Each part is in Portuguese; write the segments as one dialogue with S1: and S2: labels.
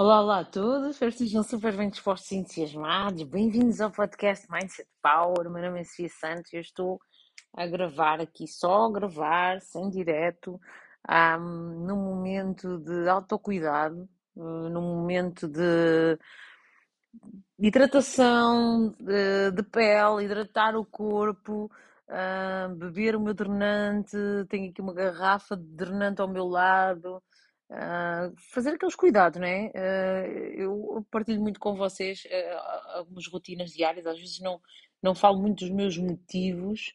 S1: Olá, olá a todos, espero que estejam super bem dispostos e entusiasmados. Bem-vindos ao podcast Mindset Power. O meu nome é Sofia Santos e eu estou a gravar aqui, só a gravar, sem direto, um, num momento de autocuidado, uh, num momento de hidratação de, de pele, hidratar o corpo, beber o meu drenante. Tenho aqui uma garrafa de drenante ao meu lado. Uh, fazer aqueles cuidados, né? Uh, eu partilho muito com vocês uh, algumas rotinas diárias, às vezes não, não falo muito dos meus motivos,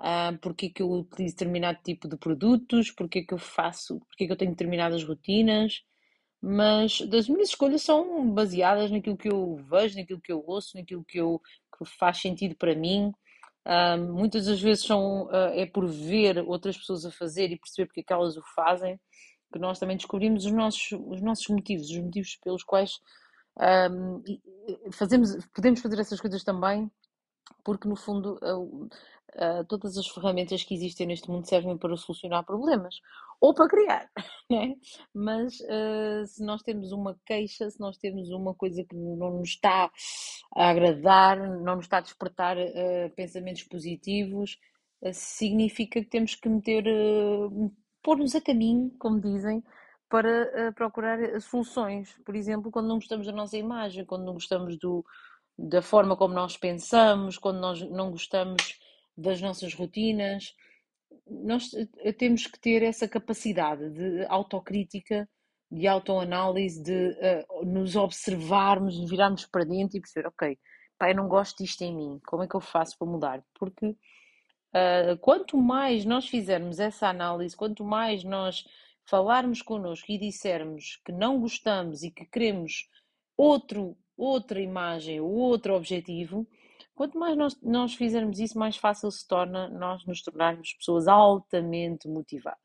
S1: uh, porque é que eu utilizo determinado tipo de produtos, porque é que eu faço, porque é que eu tenho determinadas rotinas, mas as minhas escolhas são baseadas naquilo que eu vejo, naquilo que eu ouço, naquilo que, eu, que faz sentido para mim. muitas das vezes são, é por ver outras pessoas a fazer e perceber porque é que elas o fazem que nós também descobrimos os nossos, os nossos motivos, os motivos pelos quais um, fazemos, podemos fazer essas coisas também, porque no fundo uh, uh, todas as ferramentas que existem neste mundo servem para solucionar problemas ou para criar, né? mas uh, se nós temos uma queixa, se nós temos uma coisa que não nos está a agradar, não nos está a despertar pensamentos positivos, significa que temos que meter pôr-nos a caminho, como dizem, para uh, procurar eh, soluções. Por exemplo, quando não gostamos da nossa imagem, quando não gostamos do, da forma como nós pensamos, quando nós não gostamos das nossas rotinas, nós eh, temos que ter essa capacidade de autocrítica, de autoanálise, de uh, nos observarmos, virarmos para dentro e perceber, ok, pai, eu não gosto disto em mim, como é que eu faço para mudar? Porque Uh, quanto mais nós fizermos essa análise, quanto mais nós falarmos connosco e dissermos que não gostamos e que queremos outro, outra imagem ou outro objetivo, quanto mais nós, nós fizermos isso, mais fácil se torna nós nos tornarmos pessoas altamente motivadas.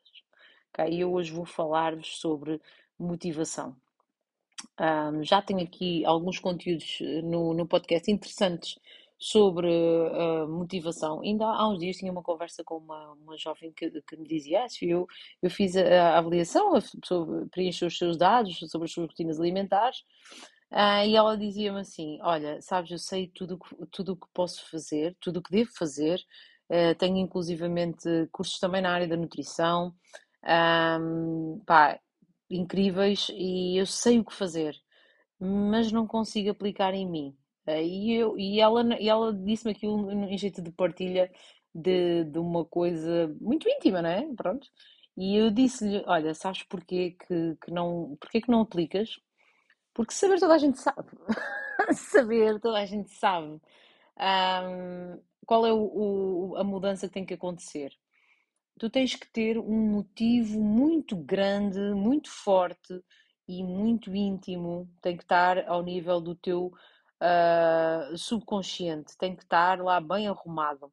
S1: Okay? Eu hoje vou falar-vos sobre motivação. Um, já tenho aqui alguns conteúdos eh, no, no podcast interessantes sobre uh, motivação. Ainda há uns dias tinha uma conversa com uma, uma jovem que, que me dizia: ah, eu, eu fiz a, a avaliação, sobre, preenchi os seus dados sobre as suas rotinas alimentares. Uh, e ela dizia-me assim: Olha, sabes, eu sei tudo tudo o que posso fazer, tudo o que devo fazer, uh, tenho inclusivamente cursos também na área da nutrição, um, pá, incríveis, e eu sei o que fazer, mas não consigo aplicar em mim. E, eu, e ela, e ela disse-me aquilo em jeito de partilha de, de uma coisa muito íntima, não é? Pronto. E eu disse-lhe: Olha, sabes porquê que, que, não, porquê que não aplicas? Porque saber toda a gente sabe. saber toda a gente sabe. Um, qual é o, o, a mudança que tem que acontecer? Tu tens que ter um motivo muito grande, muito forte e muito íntimo. Tem que estar ao nível do teu uh, subconsciente, tem que estar lá bem arrumado.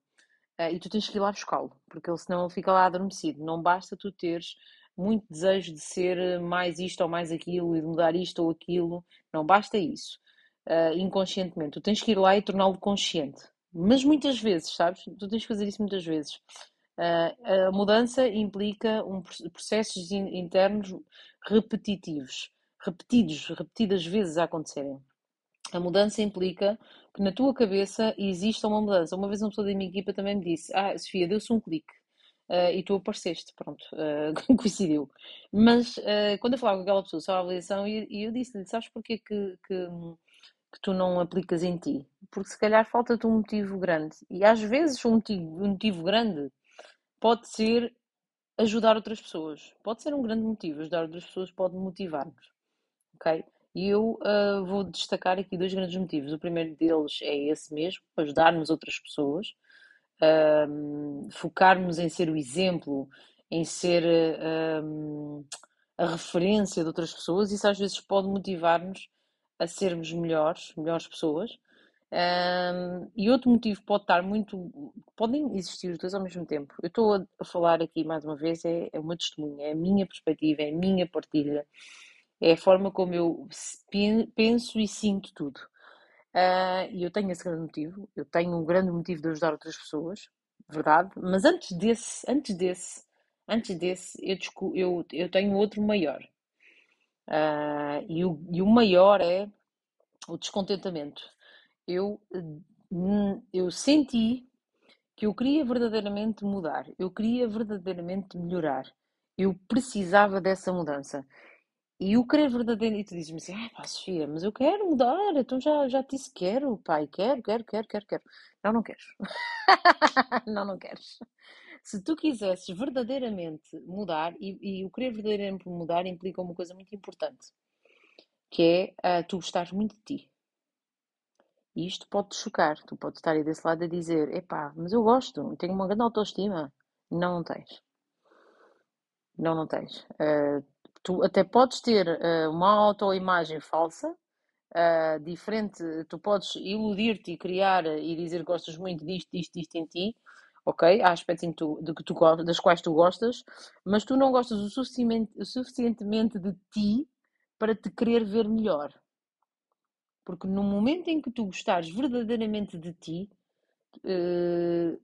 S1: Uh, e tu tens que ir lá buscá-lo, porque ele, senão ele fica lá adormecido. Não basta tu teres muito desejo de ser mais isto ou mais aquilo e de mudar isto ou aquilo, não basta isso. Uh, inconscientemente, tu tens que ir lá e torná-lo consciente. Mas muitas vezes, sabes? Tu tens que fazer isso muitas vezes. Uh, a mudança implica um, processos internos repetitivos, repetidos, repetidas vezes a acontecerem. A mudança implica que na tua cabeça exista uma mudança. Uma vez uma pessoa da minha equipa também me disse: Ah, Sofia, deu-se um clique. Uh, e tu apareceste, pronto, uh, coincidiu. Mas uh, quando eu falava com aquela pessoa sobre a avaliação, e, e eu disse-lhe: Sabes porquê que, que, que, tu não aplicas em ti? Porque se calhar falta-te um motivo grande. E às vezes um motivo, um motivo grande pode ser ajudar outras pessoas. Pode ser um grande motivo. Ajudar outras pessoas pode motivar-nos. Ok? E eu uh, vou destacar aqui dois grandes motivos. O primeiro deles é esse mesmo, ajudarmos outras pessoas, uh, focarmos em ser o exemplo, em ser uh, a referência de outras pessoas. Isso às vezes pode motivar-nos a sermos melhores, melhores pessoas. Um, e outro motivo pode estar muito. Podem existir os dois ao mesmo tempo. Eu estou a falar aqui mais uma vez, é, é uma testemunha, é a minha perspectiva, é a minha partilha. É a forma como eu penso e sinto tudo. Uh, e eu tenho esse grande motivo, eu tenho um grande motivo de ajudar outras pessoas, verdade, mas antes desse, antes desse, antes desse, eu, eu, eu tenho outro maior. Uh, e, o, e o maior é o descontentamento. Eu, eu senti que eu queria verdadeiramente mudar, eu queria verdadeiramente melhorar, eu precisava dessa mudança. E o querer verdadeiro, e tu dizes-me assim, ah, pá, Sofia, mas eu quero mudar, então já, já te disse quero, pai, quero, quero, quero, quero, quero. Não, não queres. não, não queres. Se tu quisesses verdadeiramente mudar, e, e o querer verdadeiramente mudar implica uma coisa muito importante, que é uh, tu gostares muito de ti. E isto pode te chocar. Tu podes estar aí desse lado a dizer: epá, mas eu gosto, tenho uma grande autoestima. Não, não tens. Não, não tens. Uh, tu até podes ter uh, uma autoimagem falsa, uh, diferente. Tu podes iludir-te e criar e dizer que gostas muito disto, disto, disto em ti. Ok? Há aspectos tu, de que tu, das quais tu gostas, mas tu não gostas o suficientemente, o suficientemente de ti para te querer ver melhor. Porque no momento em que tu gostares verdadeiramente de ti, uh,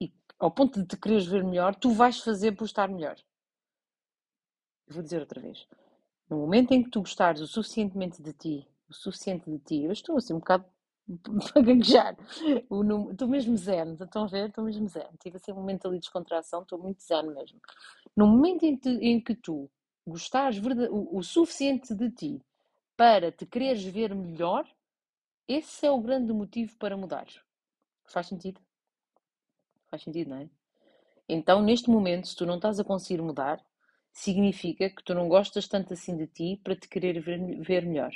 S1: e ao ponto de te quereres ver melhor, tu vais fazer por estar melhor. Vou dizer outra vez. No momento em que tu gostares o suficientemente de ti, o suficiente de ti, eu estou assim um bocado para gaguejar. Estou mesmo zen, estão a ver? Estou mesmo zen. Tive assim um momento ali de descontração, estou muito zen mesmo. No momento em, te, em que tu gostares o, o suficiente de ti para te quereres ver melhor, esse é o grande motivo para mudar. Faz sentido? Faz sentido, não é? Então, neste momento, se tu não estás a conseguir mudar, significa que tu não gostas tanto assim de ti para te querer ver, ver melhor.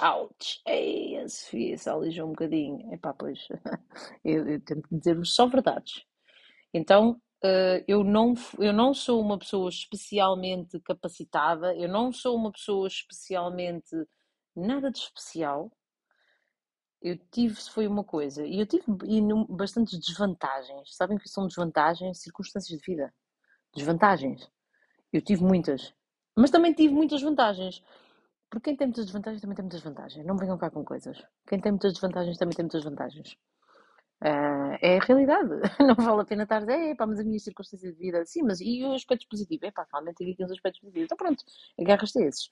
S1: Ouch! Ei, a Sofia se alijou um bocadinho. Epá, pois, eu, eu tenho que dizer-vos só verdades. Então, uh, eu, não, eu não sou uma pessoa especialmente capacitada, eu não sou uma pessoa especialmente nada de especial. Eu tive, foi uma coisa, e eu tive bastantes desvantagens. Sabem que são desvantagens? Circunstâncias de vida. Desvantagens. Eu tive muitas. Mas também tive muitas vantagens. Porque quem tem muitas desvantagens também tem muitas vantagens. Não venham cá com coisas. Quem tem muitas desvantagens também tem muitas vantagens. Uh, é a realidade. Não vale a pena estar a dizer, pá, mas a minha circunstância de vida, sim, mas e os aspectos positivos? É pá, realmente tem aqui uns aspectos positivos. Então pronto, agarras-te esses.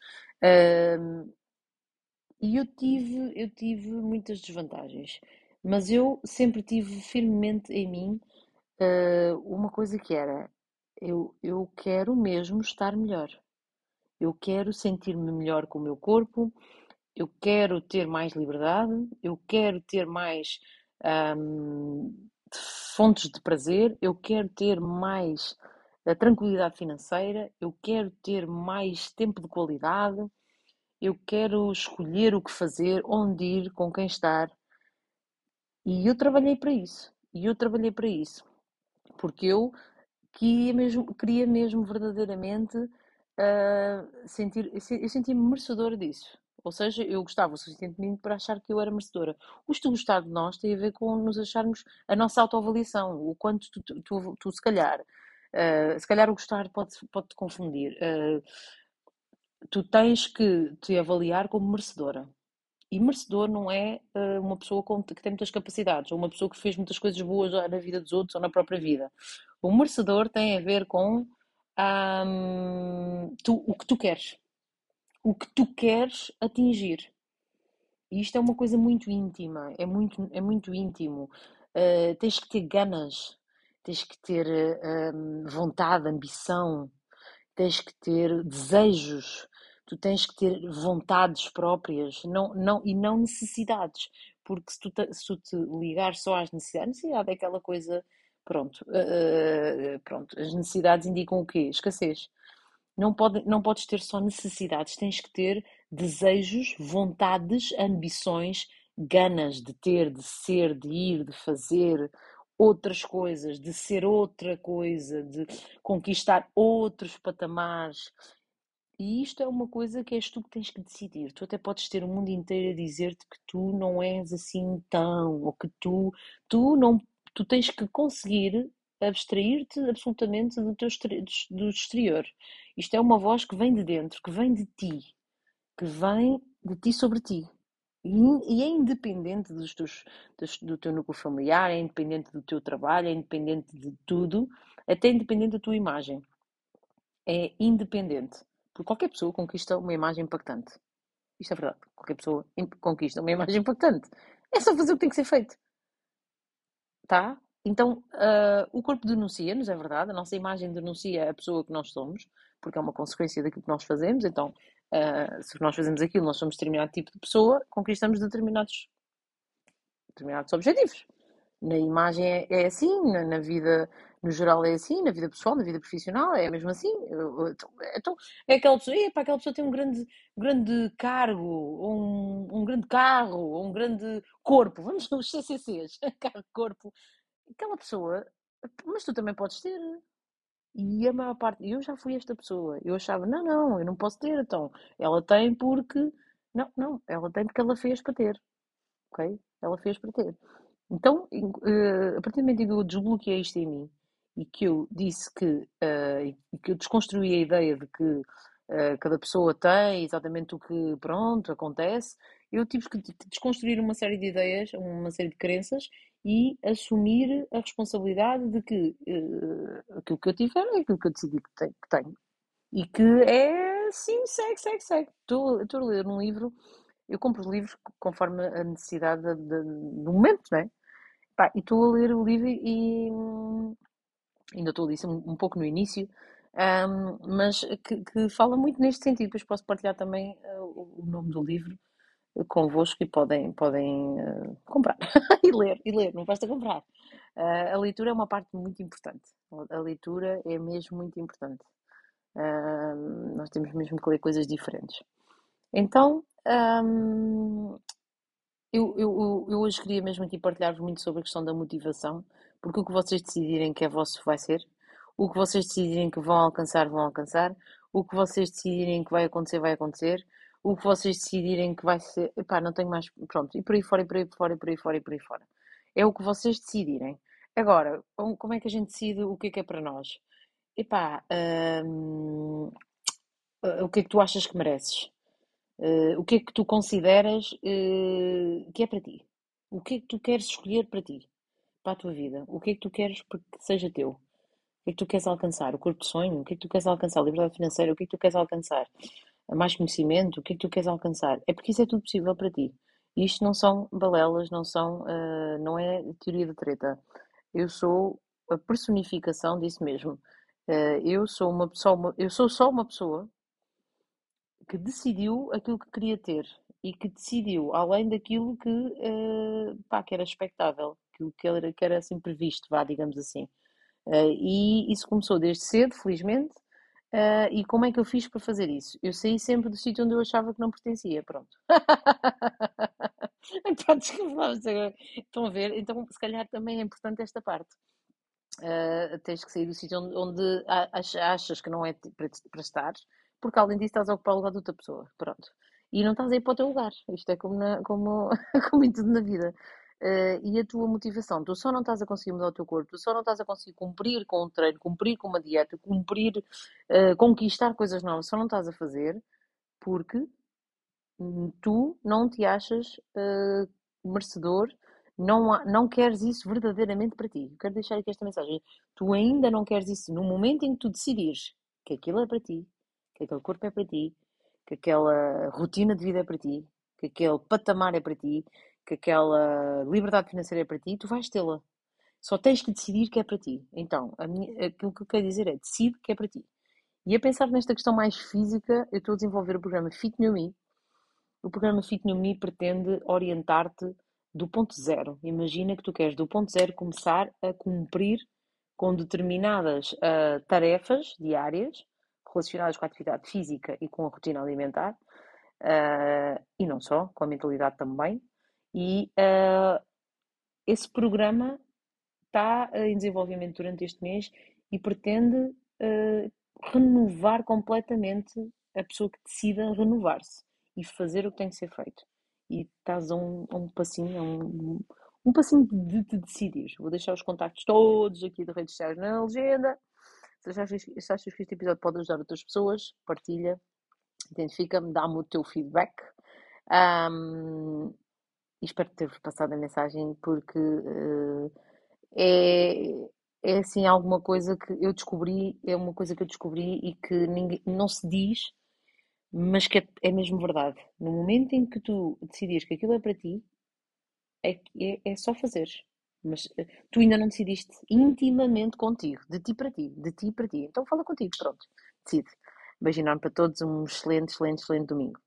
S1: Uh, e eu tive, eu tive muitas desvantagens, mas eu sempre tive firmemente em mim uh, uma coisa que era, eu, eu quero mesmo estar melhor. Eu quero sentir-me melhor com o meu corpo, eu quero ter mais liberdade, eu quero ter mais um, fontes de prazer, eu quero ter mais a tranquilidade financeira, eu quero ter mais tempo de qualidade, eu quero escolher o que fazer, onde ir, com quem estar. E eu trabalhei para isso. E eu trabalhei para isso. Porque eu queria mesmo, queria mesmo verdadeiramente uh, sentir, eu sentia-me merecedora disso. Ou seja, eu gostava o suficientemente para achar que eu era merecedora. O tu gostar de nós tem a ver com nos acharmos a nossa autoavaliação, o quanto tu, tu, tu, tu se calhar, uh, se calhar o gostar pode, pode te confundir. Uh, tu tens que te avaliar como merecedora. E merecedor não é uh, uma pessoa com, que tem muitas capacidades, ou uma pessoa que fez muitas coisas boas na vida dos outros ou na própria vida. O merecedor tem a ver com um, tu, o que tu queres o que tu queres atingir. E isto é uma coisa muito íntima, é muito, é muito íntimo. Uh, tens que ter ganas, tens que ter uh, vontade, ambição, tens que ter desejos, tu tens que ter vontades próprias não, não, e não necessidades. Porque se tu, te, se tu te ligar só às necessidades, necessidade é aquela coisa, pronto, uh, pronto, as necessidades indicam o quê? Escassez. Não, pode, não podes ter só necessidades, tens que ter desejos, vontades, ambições, ganas de ter, de ser, de ir, de fazer outras coisas, de ser outra coisa, de conquistar outros patamares. E isto é uma coisa que és tu que tens que decidir. Tu até podes ter o mundo inteiro a dizer-te que tu não és assim tão, ou que tu, tu não, tu tens que conseguir abstrair-te absolutamente do, teu, do exterior. Isto é uma voz que vem de dentro, que vem de ti, que vem de ti sobre ti. E, é independente dos teus, do teu núcleo familiar, é independente do teu trabalho, é independente de tudo, até independente da tua imagem. É independente. Porque qualquer pessoa conquista uma imagem impactante. Isto é verdade. Qualquer pessoa conquista uma imagem impactante. É só fazer o que tem que ser feito. Tá? Então, uh, o corpo denuncia-nos, é verdade. A nossa imagem denuncia a pessoa que nós somos, porque é uma consequência daquilo que nós fazemos. Então, uh, se nós fazemos aquilo, nós somos determinado tipo de pessoa, conquistamos determinados, determinados objetivos. Na imagem é, é assim, na, na, vida no geral é assim, na vida pessoal, na vida profissional, é mesmo assim. Então, então é aquela pessoa, epa, aquela pessoa tem um grande, grande cargo, um, um grande carro, um grande corpo. Vamos nos CCCs, carro, corpo. Aquela pessoa, mas tu também podes ter. E a maior parte, eu já fui esta pessoa. Eu achava, não, não, eu não posso ter, então. Ela tem porque. Não, não, ela tem porque ela fez para ter. Ok? Ela fez para ter. Então, eh, a partir do momento em que eu desbloqueei isto em mim e que eu disse que, uh, e que eu desconstruí a ideia de que uh, cada pessoa tem exatamente o que, pronto, acontece, eu tive que desconstruir uma série de ideias, uma série de crenças e assumir a responsabilidade de que uh, aquilo que eu tiver é aquilo que eu decidi que, tenho. E que é sim, segue, segue, segue. Estou, estou a ler um livro, eu compro livros conforme a necessidade de, de, do momento, não é? Pá, e estou a ler o livro e, ainda estou ali um, um pouco no início, um, mas que, que, fala muito neste sentido. Depois posso partilhar também uh, o nome do livro convosco e podem, podem uh, comprar e ler, e ler, não basta comprar. Uh, a leitura é uma parte muito importante. A leitura é mesmo muito importante. Uh, nós temos mesmo que ler coisas diferentes. Então, um, eu, eu, eu hoje queria mesmo aqui partilhar-vos muito sobre a questão da motivação, porque o que vocês decidirem que é vosso vai ser, o que vocês decidirem que vão alcançar, vão alcançar, o que vocês decidirem que vai acontecer, vai acontecer, o que vocês decidirem que vai ser, epá, não tenho mais, pronto, e por aí fora, e por aí fora, e por aí fora, e por aí fora. É o que vocês decidirem. Agora, como é que a gente decide o que é que é para nós? Epá, hum, o que é que tu achas que mereces? Uh, o que é que tu consideras uh, que é para ti? O que é que tu queres escolher para ti? Para a tua vida? O que é que tu queres que seja teu? O que é que tu queres alcançar? O corpo de sonho? O que é que tu queres alcançar? A liberdade financeira? O que é que tu queres alcançar? Mais conhecimento? O que é que tu queres alcançar? É porque isso é tudo possível para ti. Isto não são balelas, não são, uh, não é teoria da treta. Eu sou a personificação disso mesmo. Uh, eu sou uma pessoa, eu sou só uma pessoa que decidiu aquilo que queria ter e que decidiu além daquilo que, uh, pá, que era expectável aquilo que era, que era assim previsto, vá, digamos assim. Uh, e isso começou desde cedo, felizmente. Uh, e como é que eu fiz para fazer isso? Eu saí sempre do sítio onde eu achava que não pertencia, pronto. então, desculpa, estão a ver? Então, se calhar também é importante esta parte. Uh, tens que sair do sítio onde, onde, achas que não é para, estar, porque além disso estás a ocupar o lugar de outra pessoa, pronto. E não estás a ir para o teu lugar. Isto é como, na, como, como em tudo na vida uh, e a tua motivação. Tu só não estás a conseguir mudar o teu corpo, tu só não estás a conseguir cumprir com um treino, cumprir com uma dieta, cumprir, uh, conquistar coisas novas, só não estás a fazer porque tu não te achas uh, merecedor, não, não queres isso verdadeiramente para ti. Eu quero deixar aqui esta mensagem. Tu ainda não queres isso no momento em que tu decidires que aquilo é para ti, que aquele corpo é para ti, que aquela rotina de vida é para ti, que aquele patamar é para ti, que aquela liberdade financeira é para ti, tu vais tê-la. Só tens que decidir que é para ti. Então, minha, aquilo que eu quero dizer é, decide que é para ti. E a pensar nesta questão mais física, eu estou a desenvolver o programa Fit New Me. O programa Fit New Me pretende orientar-te do ponto zero. Imagina que tu queres do ponto zero começar a cumprir com determinadas uh, tarefas diárias relacionadas com a atividade física e com a rotina alimentar, uh, e não só, com a mentalidade também, e uh, esse programa está em desenvolvimento durante este mês e pretende uh, renovar completamente a pessoa que decida renovar-se e fazer o que tem que ser feito. E estás a um, a um passinho, a um, um passinho de te decidir. Vou deixar os contactos todos aqui de redes sociais na legenda. Se achas, se achas que este episódio pode ajudar outras pessoas, partilha, identifica-me, dá-me o teu feedback. Um, e espero ter-vos passado a mensagem porque uh, é, é assim alguma coisa que eu descobri, é uma coisa que eu descobri e que ninguém, não se diz mas que é, é mesmo verdade. No momento em que tu decidires que aquilo é para ti, é, é, é só fazer. Mas eh, tu ainda não decidiste intimamente contigo, de ti para ti, de ti para ti. Então fala contigo, pronto, decide. Enorme para todos, um excelente, excelente, excelente domingo.